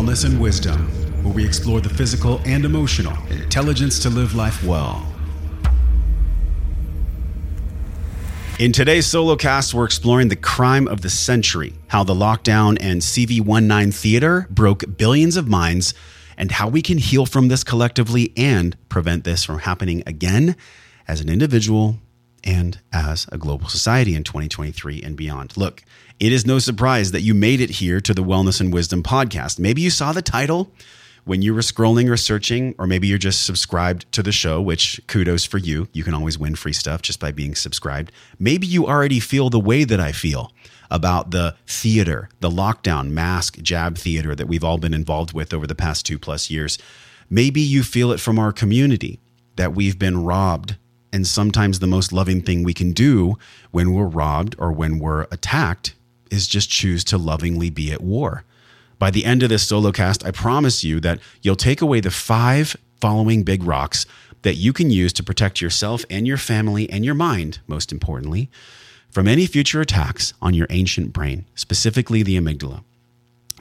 Wellness and Wisdom, where we explore the physical and emotional intelligence to live life well. In today's solo cast, we're exploring the crime of the century, how the lockdown and CV19 theater broke billions of minds, and how we can heal from this collectively and prevent this from happening again as an individual and as a global society in 2023 and beyond. Look, it is no surprise that you made it here to the Wellness and Wisdom podcast. Maybe you saw the title when you were scrolling or searching, or maybe you're just subscribed to the show, which kudos for you. You can always win free stuff just by being subscribed. Maybe you already feel the way that I feel about the theater, the lockdown, mask, jab theater that we've all been involved with over the past two plus years. Maybe you feel it from our community that we've been robbed and sometimes the most loving thing we can do when we're robbed or when we're attacked is just choose to lovingly be at war. By the end of this solo cast, I promise you that you'll take away the five following big rocks that you can use to protect yourself and your family and your mind, most importantly, from any future attacks on your ancient brain, specifically the amygdala.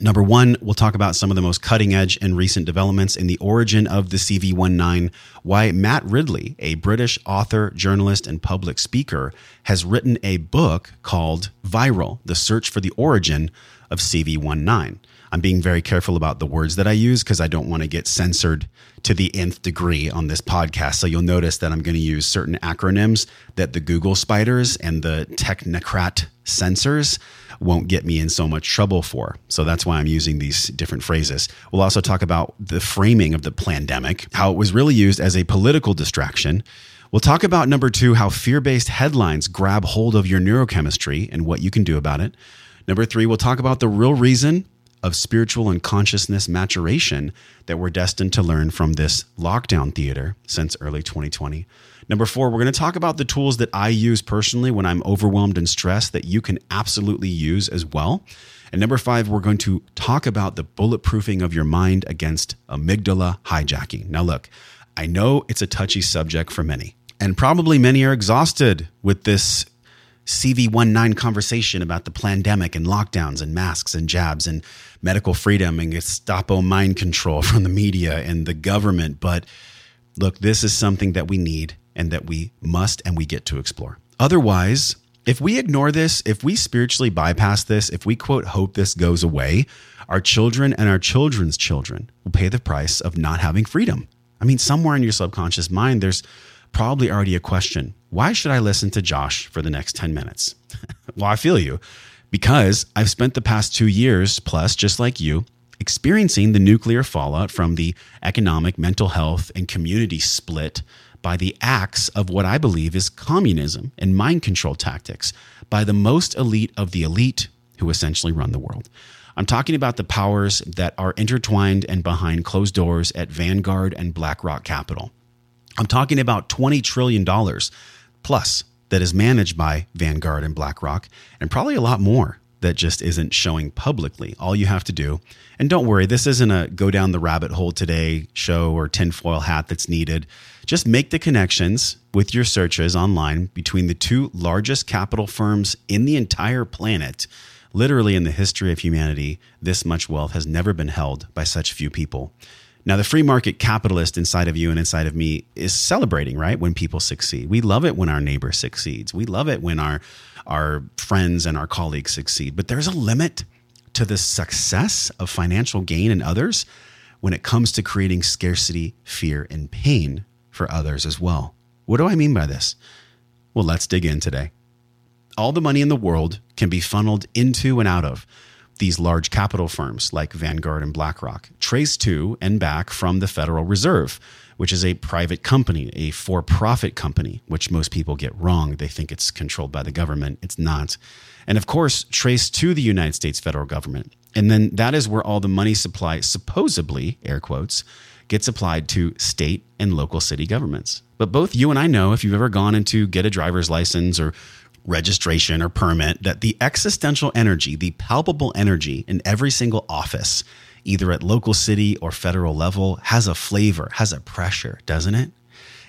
Number one, we'll talk about some of the most cutting edge and recent developments in the origin of the CV19, why Matt Ridley, a British author, journalist, and public speaker, has written a book called Viral The Search for the Origin of CV19. I'm being very careful about the words that I use because I don't want to get censored to the nth degree on this podcast. So you'll notice that I'm going to use certain acronyms that the Google spiders and the technocrat censors won't get me in so much trouble for. So that's why I'm using these different phrases. We'll also talk about the framing of the pandemic, how it was really used as a political distraction. We'll talk about number two, how fear based headlines grab hold of your neurochemistry and what you can do about it. Number three, we'll talk about the real reason of spiritual and consciousness maturation that we're destined to learn from this lockdown theater since early 2020. Number four, we're going to talk about the tools that I use personally when I'm overwhelmed and stressed that you can absolutely use as well. And number five, we're going to talk about the bulletproofing of your mind against amygdala hijacking. Now, look, I know it's a touchy subject for many, and probably many are exhausted with this CV19 conversation about the pandemic and lockdowns and masks and jabs and medical freedom and Gestapo mind control from the media and the government. But look, this is something that we need and that we must and we get to explore. Otherwise, if we ignore this, if we spiritually bypass this, if we quote, hope this goes away, our children and our children's children will pay the price of not having freedom. I mean, somewhere in your subconscious mind, there's probably already a question why should I listen to Josh for the next 10 minutes? well, I feel you because I've spent the past two years plus, just like you, experiencing the nuclear fallout from the economic, mental health, and community split by the acts of what I believe is communism and mind control tactics by the most elite of the elite who essentially run the world. I'm talking about the powers that are intertwined and behind closed doors at Vanguard and BlackRock Capital. I'm talking about $20 trillion plus that is managed by Vanguard and BlackRock, and probably a lot more that just isn't showing publicly. All you have to do, and don't worry, this isn't a go down the rabbit hole today show or tinfoil hat that's needed. Just make the connections with your searches online between the two largest capital firms in the entire planet. Literally, in the history of humanity, this much wealth has never been held by such few people. Now, the free market capitalist inside of you and inside of me is celebrating, right? When people succeed. We love it when our neighbor succeeds. We love it when our, our friends and our colleagues succeed. But there's a limit to the success of financial gain in others when it comes to creating scarcity, fear, and pain for others as well. What do I mean by this? Well, let's dig in today. All the money in the world can be funneled into and out of these large capital firms like Vanguard and BlackRock, trace to and back from the Federal Reserve, which is a private company, a for profit company, which most people get wrong. They think it's controlled by the government. It's not. And of course, trace to the United States federal government. And then that is where all the money supply, supposedly, air quotes, gets applied to state and local city governments. But both you and I know if you've ever gone into get a driver's license or registration or permit that the existential energy, the palpable energy in every single office, either at local city or federal level, has a flavor, has a pressure, doesn't it?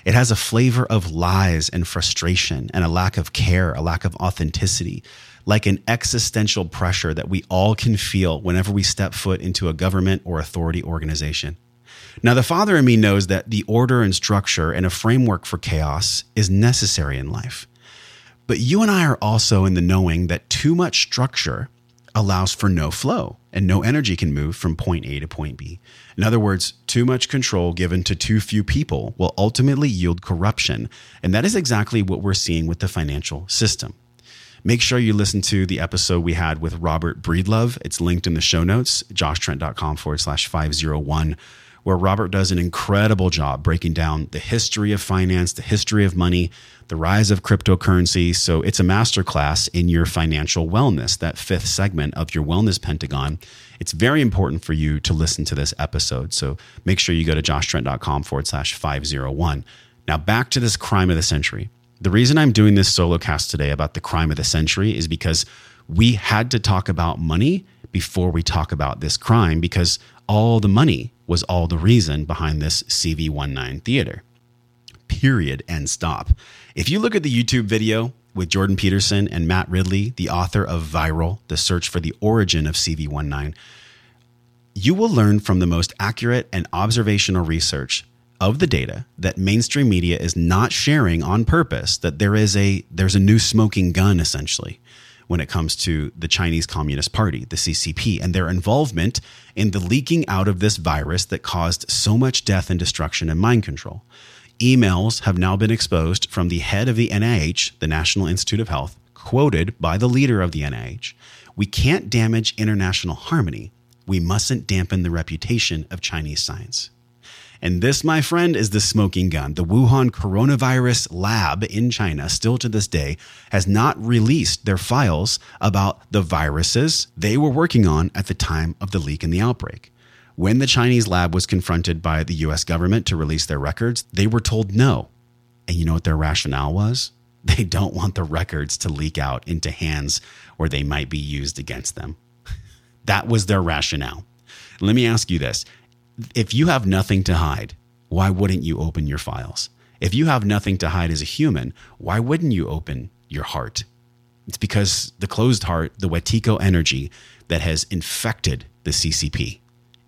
It has a flavor of lies and frustration and a lack of care, a lack of authenticity. like an existential pressure that we all can feel whenever we step foot into a government or authority organization. Now, the Father in me knows that the order and structure and a framework for chaos is necessary in life. But you and I are also in the knowing that too much structure allows for no flow and no energy can move from point A to point B. In other words, too much control given to too few people will ultimately yield corruption. And that is exactly what we're seeing with the financial system. Make sure you listen to the episode we had with Robert Breedlove. It's linked in the show notes, joshtrent.com forward slash 501 where Robert does an incredible job breaking down the history of finance, the history of money, the rise of cryptocurrency. So it's a masterclass in your financial wellness, that fifth segment of your wellness pentagon. It's very important for you to listen to this episode. So make sure you go to joshtrent.com forward slash 501. Now back to this crime of the century. The reason I'm doing this solo cast today about the crime of the century is because we had to talk about money before we talk about this crime because all the money was all the reason behind this CV19 theater. Period and stop. If you look at the YouTube video with Jordan Peterson and Matt Ridley, the author of Viral, the search for the origin of CV19, you will learn from the most accurate and observational research of the data that mainstream media is not sharing on purpose that there is a there's a new smoking gun essentially when it comes to the Chinese Communist Party, the CCP, and their involvement in the leaking out of this virus that caused so much death and destruction and mind control. Emails have now been exposed from the head of the NIH, the National Institute of Health, quoted by the leader of the NIH. We can't damage international harmony. We mustn't dampen the reputation of Chinese science. And this, my friend, is the smoking gun. The Wuhan coronavirus lab in China, still to this day, has not released their files about the viruses they were working on at the time of the leak and the outbreak. When the Chinese lab was confronted by the US government to release their records, they were told no. And you know what their rationale was? They don't want the records to leak out into hands where they might be used against them. that was their rationale. Let me ask you this if you have nothing to hide, why wouldn't you open your files? If you have nothing to hide as a human, why wouldn't you open your heart? It's because the closed heart, the Wetiko energy that has infected the CCP,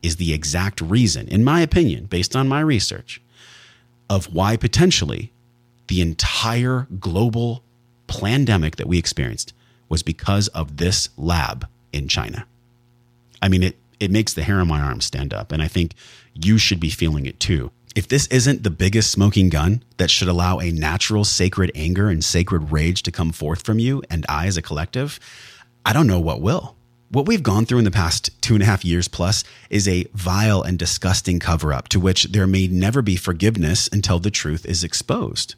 is the exact reason, in my opinion, based on my research, of why potentially the entire global pandemic that we experienced was because of this lab in China. I mean, it, it makes the hair on my arm stand up. And I think you should be feeling it too. If this isn't the biggest smoking gun that should allow a natural sacred anger and sacred rage to come forth from you and I as a collective, I don't know what will. What we've gone through in the past two and a half years plus is a vile and disgusting cover up to which there may never be forgiveness until the truth is exposed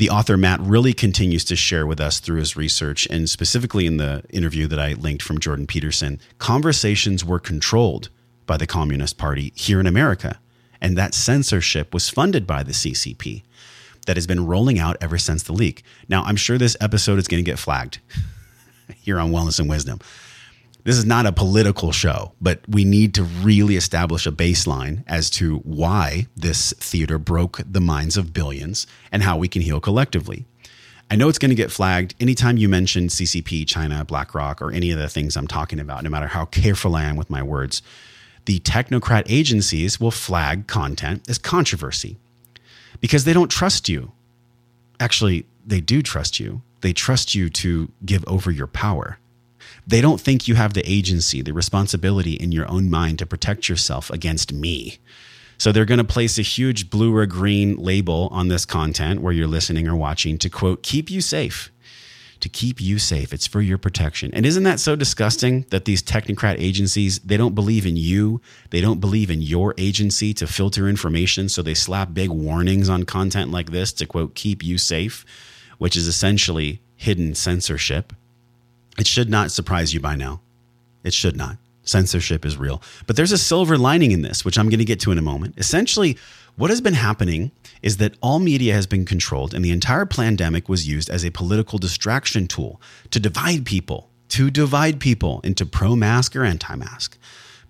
the author Matt Ridley continues to share with us through his research, and specifically in the interview that I linked from Jordan Peterson, conversations were controlled by the Communist Party here in America. And that censorship was funded by the CCP that has been rolling out ever since the leak. Now, I'm sure this episode is going to get flagged here on Wellness and Wisdom this is not a political show, but we need to really establish a baseline as to why this theater broke the minds of billions and how we can heal collectively. I know it's going to get flagged anytime you mention CCP, China, BlackRock, or any of the things I'm talking about, no matter how careful I am with my words. The technocrat agencies will flag content as controversy because they don't trust you. Actually, they do trust you. They trust you to give over your power. They don't think you have the agency, the responsibility in your own mind to protect yourself against me. So they're going to place a huge blue or green label on this content where you're listening or watching to quote, keep you safe. To keep you safe. It's for your protection. And isn't that so disgusting that these technocrat agencies, they don't believe in you. They don't believe in your agency to filter information. So they slap big warnings on content like this to quote, keep you safe, which is essentially hidden censorship. It should not surprise you by now. It should not. Censorship is real. But there's a silver lining in this, which I'm going to get to in a moment. Essentially, what has been happening is that all media has been controlled, and the entire pandemic was used as a political distraction tool to divide people, to divide people into pro mask or anti mask,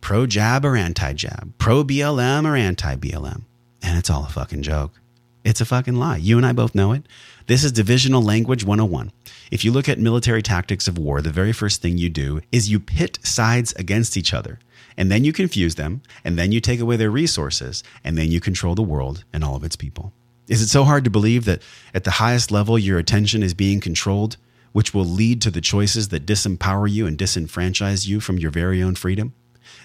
pro jab or anti jab, pro BLM or anti BLM. And it's all a fucking joke. It's a fucking lie. You and I both know it. This is divisional language 101. If you look at military tactics of war, the very first thing you do is you pit sides against each other. And then you confuse them, and then you take away their resources, and then you control the world and all of its people. Is it so hard to believe that at the highest level, your attention is being controlled, which will lead to the choices that disempower you and disenfranchise you from your very own freedom?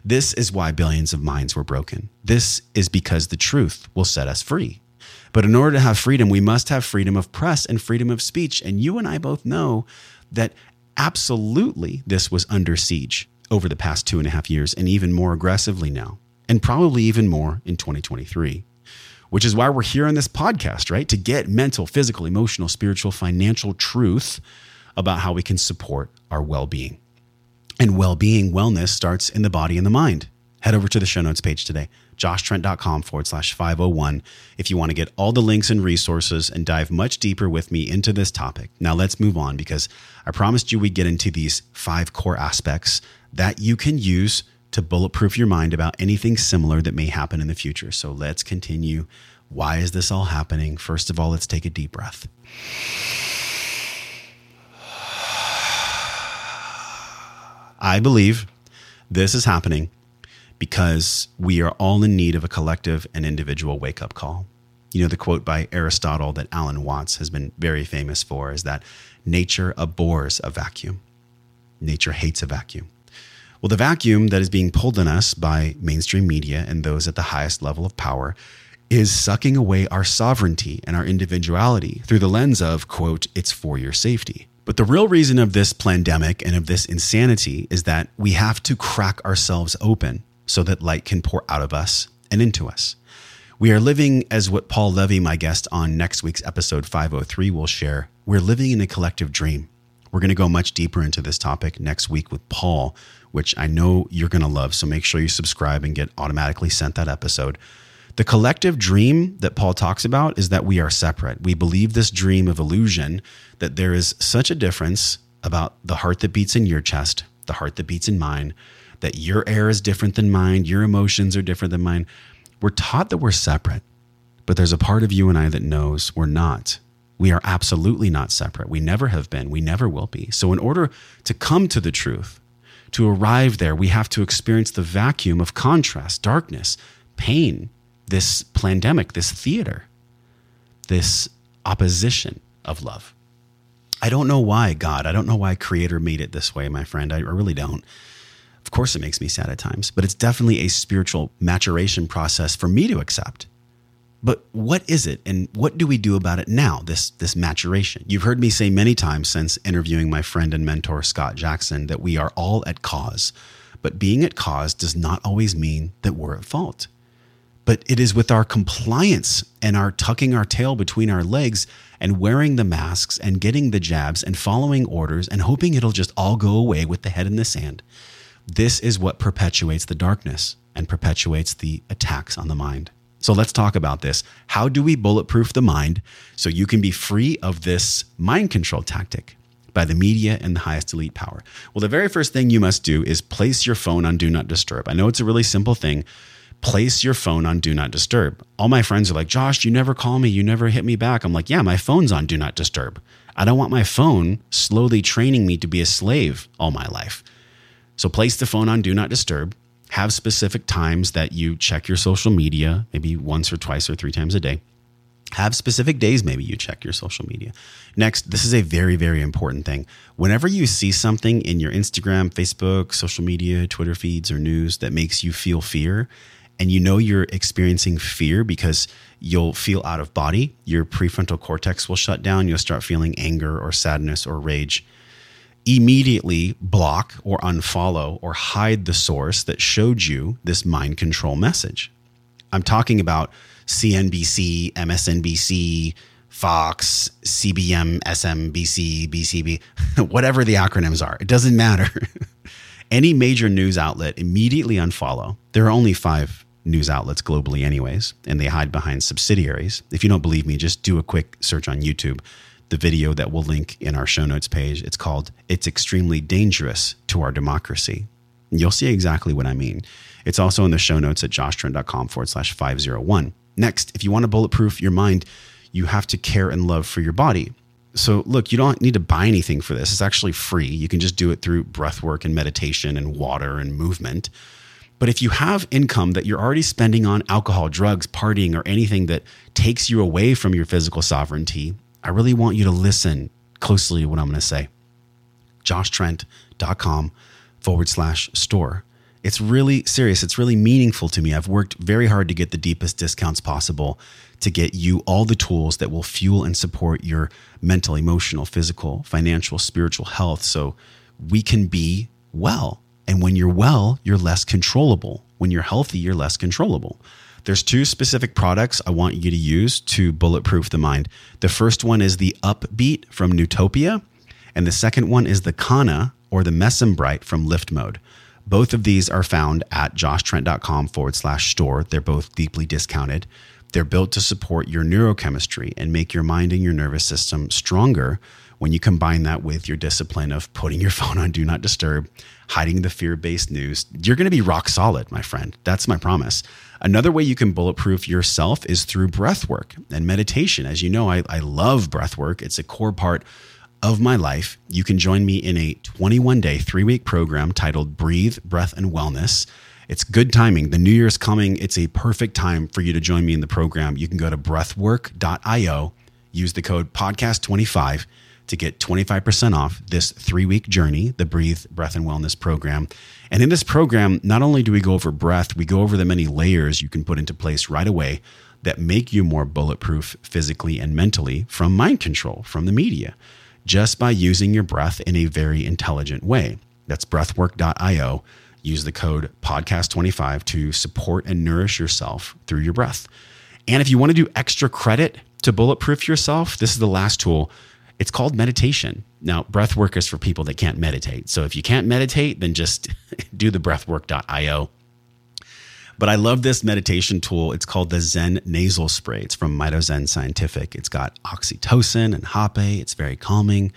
This is why billions of minds were broken. This is because the truth will set us free. But in order to have freedom, we must have freedom of press and freedom of speech. And you and I both know that absolutely this was under siege over the past two and a half years, and even more aggressively now, and probably even more in 2023. Which is why we're here on this podcast, right? To get mental, physical, emotional, spiritual, financial truth about how we can support our well being. And well being, wellness starts in the body and the mind. Head over to the show notes page today, joshtrent.com forward slash 501, if you want to get all the links and resources and dive much deeper with me into this topic. Now, let's move on because I promised you we'd get into these five core aspects that you can use to bulletproof your mind about anything similar that may happen in the future. So let's continue. Why is this all happening? First of all, let's take a deep breath. I believe this is happening because we are all in need of a collective and individual wake up call. You know, the quote by Aristotle that Alan Watts has been very famous for is that nature abhors a vacuum, nature hates a vacuum. Well, the vacuum that is being pulled on us by mainstream media and those at the highest level of power is sucking away our sovereignty and our individuality through the lens of, quote, it's for your safety. But the real reason of this pandemic and of this insanity is that we have to crack ourselves open so that light can pour out of us and into us. We are living as what Paul Levy, my guest on next week's episode 503, will share. We're living in a collective dream. We're going to go much deeper into this topic next week with Paul, which I know you're going to love. So make sure you subscribe and get automatically sent that episode. The collective dream that Paul talks about is that we are separate. We believe this dream of illusion that there is such a difference about the heart that beats in your chest, the heart that beats in mine, that your air is different than mine, your emotions are different than mine. We're taught that we're separate, but there's a part of you and I that knows we're not. We are absolutely not separate. We never have been. We never will be. So, in order to come to the truth, to arrive there, we have to experience the vacuum of contrast, darkness, pain, this pandemic, this theater, this opposition of love. I don't know why God, I don't know why Creator made it this way, my friend. I really don't. Of course, it makes me sad at times, but it's definitely a spiritual maturation process for me to accept. But what is it and what do we do about it now, this, this maturation? You've heard me say many times since interviewing my friend and mentor, Scott Jackson, that we are all at cause. But being at cause does not always mean that we're at fault. But it is with our compliance and our tucking our tail between our legs and wearing the masks and getting the jabs and following orders and hoping it'll just all go away with the head in the sand. This is what perpetuates the darkness and perpetuates the attacks on the mind. So let's talk about this. How do we bulletproof the mind so you can be free of this mind control tactic by the media and the highest elite power? Well, the very first thing you must do is place your phone on do not disturb. I know it's a really simple thing. Place your phone on do not disturb. All my friends are like, Josh, you never call me. You never hit me back. I'm like, yeah, my phone's on do not disturb. I don't want my phone slowly training me to be a slave all my life. So place the phone on do not disturb have specific times that you check your social media, maybe once or twice or three times a day. Have specific days, maybe you check your social media. Next, this is a very, very important thing. Whenever you see something in your Instagram, Facebook, social media, Twitter feeds, or news that makes you feel fear, and you know you're experiencing fear because you'll feel out of body, your prefrontal cortex will shut down, you'll start feeling anger or sadness or rage immediately block or unfollow or hide the source that showed you this mind control message. I'm talking about CNBC, MSNBC, Fox, CBM, SMBC, BCB, whatever the acronyms are. It doesn't matter. Any major news outlet immediately unfollow. There are only five news outlets globally, anyways, and they hide behind subsidiaries. If you don't believe me, just do a quick search on YouTube the video that we'll link in our show notes page. It's called It's Extremely Dangerous to Our Democracy. You'll see exactly what I mean. It's also in the show notes at joshtrent.com forward slash 501. Next, if you want to bulletproof your mind, you have to care and love for your body. So, look, you don't need to buy anything for this. It's actually free. You can just do it through breath work and meditation and water and movement. But if you have income that you're already spending on alcohol, drugs, partying, or anything that takes you away from your physical sovereignty, I really want you to listen closely to what I'm going to say. JoshTrent.com forward slash store. It's really serious. It's really meaningful to me. I've worked very hard to get the deepest discounts possible to get you all the tools that will fuel and support your mental, emotional, physical, financial, spiritual health so we can be well. And when you're well, you're less controllable. When you're healthy, you're less controllable. There's two specific products I want you to use to bulletproof the mind. The first one is the Upbeat from Nootopia, and the second one is the Kanna or the Mesembrite from Lift Mode. Both of these are found at joshtrent.com forward slash store. They're both deeply discounted. They're built to support your neurochemistry and make your mind and your nervous system stronger when you combine that with your discipline of putting your phone on do not disturb, hiding the fear based news. You're going to be rock solid, my friend. That's my promise. Another way you can bulletproof yourself is through breath work and meditation. As you know, I, I love breath work, it's a core part of my life. You can join me in a 21 day, three week program titled Breathe, Breath, and Wellness. It's good timing. The new year's coming. It's a perfect time for you to join me in the program. You can go to breathwork.io, use the code podcast25 to get 25% off this three week journey, the Breathe, Breath, and Wellness program. And in this program, not only do we go over breath, we go over the many layers you can put into place right away that make you more bulletproof physically and mentally from mind control, from the media, just by using your breath in a very intelligent way. That's breathwork.io Use the code podcast25 to support and nourish yourself through your breath. And if you want to do extra credit to bulletproof yourself, this is the last tool. It's called meditation. Now, breath work is for people that can't meditate. So if you can't meditate, then just do the breathwork.io. But I love this meditation tool. It's called the Zen Nasal Spray. It's from MitoZen Scientific. It's got oxytocin and hape. It's very calming.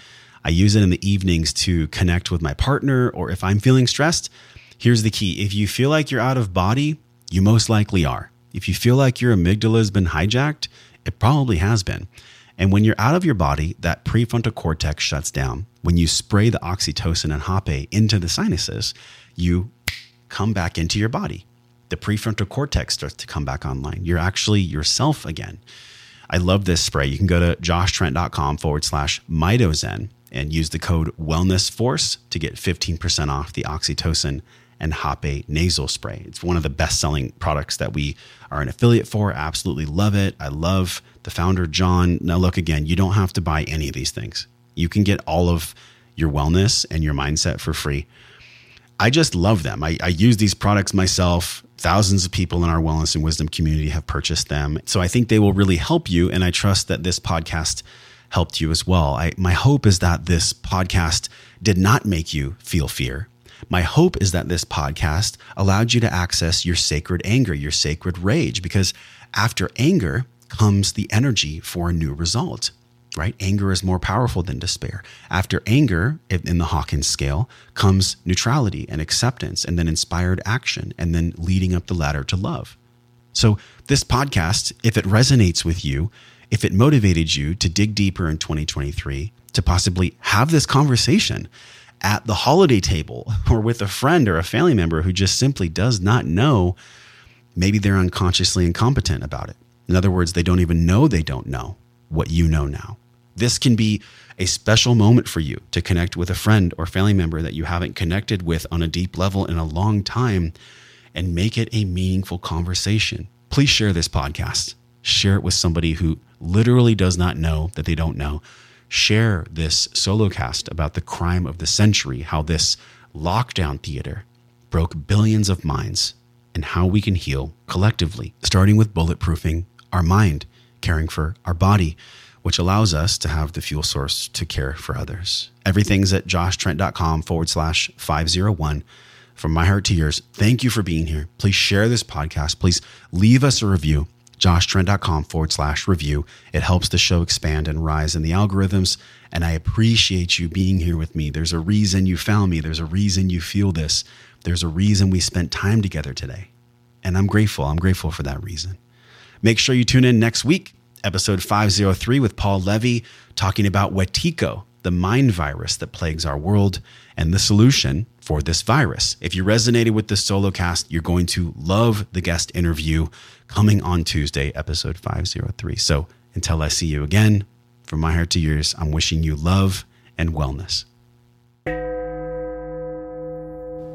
I use it in the evenings to connect with my partner, or if I'm feeling stressed, Here's the key if you feel like you're out of body, you most likely are. If you feel like your amygdala has been hijacked, it probably has been. And when you're out of your body, that prefrontal cortex shuts down. When you spray the oxytocin and hape into the sinuses, you come back into your body. The prefrontal cortex starts to come back online. You're actually yourself again. I love this spray. You can go to joshtrent.com forward slash mitozen and use the code wellness force to get 15% off the oxytocin and Hape nasal spray. It's one of the best selling products that we are an affiliate for. absolutely love it. I love the founder, John. Now, look again, you don't have to buy any of these things. You can get all of your wellness and your mindset for free. I just love them. I, I use these products myself. Thousands of people in our wellness and wisdom community have purchased them. So I think they will really help you. And I trust that this podcast helped you as well. I, my hope is that this podcast did not make you feel fear, my hope is that this podcast allowed you to access your sacred anger, your sacred rage, because after anger comes the energy for a new result, right? Anger is more powerful than despair. After anger, in the Hawkins scale, comes neutrality and acceptance, and then inspired action, and then leading up the ladder to love. So, this podcast, if it resonates with you, if it motivated you to dig deeper in 2023, to possibly have this conversation, at the holiday table or with a friend or a family member who just simply does not know, maybe they're unconsciously incompetent about it. In other words, they don't even know they don't know what you know now. This can be a special moment for you to connect with a friend or family member that you haven't connected with on a deep level in a long time and make it a meaningful conversation. Please share this podcast. Share it with somebody who literally does not know that they don't know share this solo cast about the crime of the century, how this lockdown theater broke billions of minds, and how we can heal collectively, starting with bulletproofing our mind, caring for our body, which allows us to have the fuel source to care for others. Everything's at joshtrent.com forward slash 501. From my heart to yours, thank you for being here. Please share this podcast. Please leave us a review joshtrent.com forward slash review. It helps the show expand and rise in the algorithms. And I appreciate you being here with me. There's a reason you found me. There's a reason you feel this. There's a reason we spent time together today. And I'm grateful. I'm grateful for that reason. Make sure you tune in next week, episode 503 with Paul Levy, talking about Wetiko, the mind virus that plagues our world, and the solution for this virus. If you resonated with this solo cast, you're going to love the guest interview coming on Tuesday, episode 503. So until I see you again, from my heart to yours, I'm wishing you love and wellness.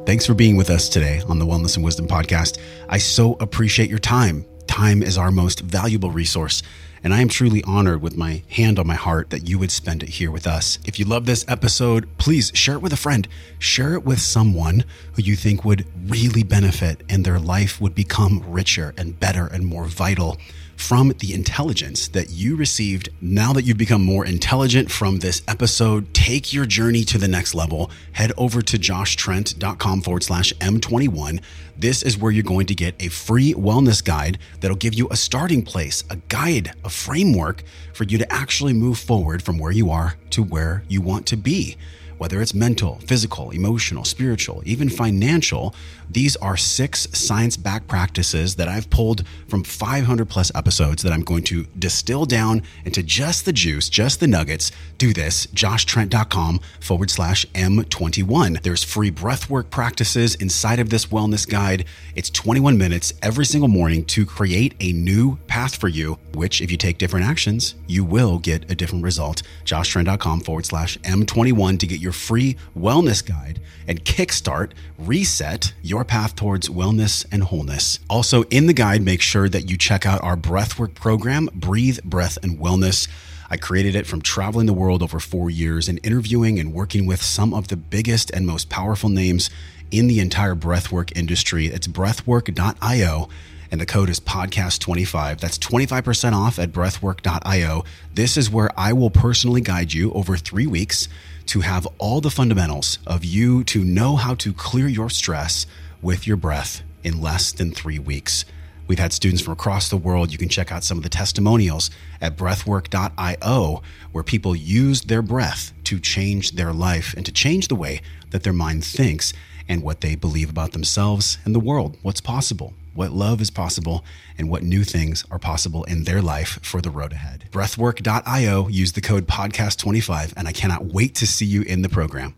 Thanks for being with us today on the Wellness and Wisdom Podcast. I so appreciate your time. Time is our most valuable resource. And I am truly honored with my hand on my heart that you would spend it here with us. If you love this episode, please share it with a friend. Share it with someone who you think would really benefit and their life would become richer and better and more vital from the intelligence that you received. Now that you've become more intelligent from this episode, take your journey to the next level. Head over to joshtrent.com forward slash M21. This is where you're going to get a free wellness guide that'll give you a starting place, a guide, a framework for you to actually move forward from where you are to where you want to be whether it's mental, physical, emotional, spiritual, even financial, these are six science backed practices that I've pulled from 500 plus episodes that I'm going to distill down into just the juice, just the nuggets. Do this, joshtrent.com forward slash M21. There's free breathwork practices inside of this wellness guide. It's 21 minutes every single morning to create a new path for you, which, if you take different actions, you will get a different result. joshtrent.com forward slash M21 to get your free wellness guide and kickstart, reset your path towards wellness and wholeness. Also, in the guide, make sure that you check out our breathwork program, Breathe, Breath, and Wellness. I created it from traveling the world over four years and interviewing and working with some of the biggest and most powerful names in the entire breathwork industry. It's breathwork.io and the code is podcast25. That's 25% off at breathwork.io. This is where I will personally guide you over three weeks to have all the fundamentals of you to know how to clear your stress with your breath in less than three weeks. We've had students from across the world. You can check out some of the testimonials at breathwork.io, where people used their breath to change their life and to change the way that their mind thinks and what they believe about themselves and the world, what's possible what love is possible, and what new things are possible in their life for the road ahead. Breathwork.io, use the code podcast25, and I cannot wait to see you in the program.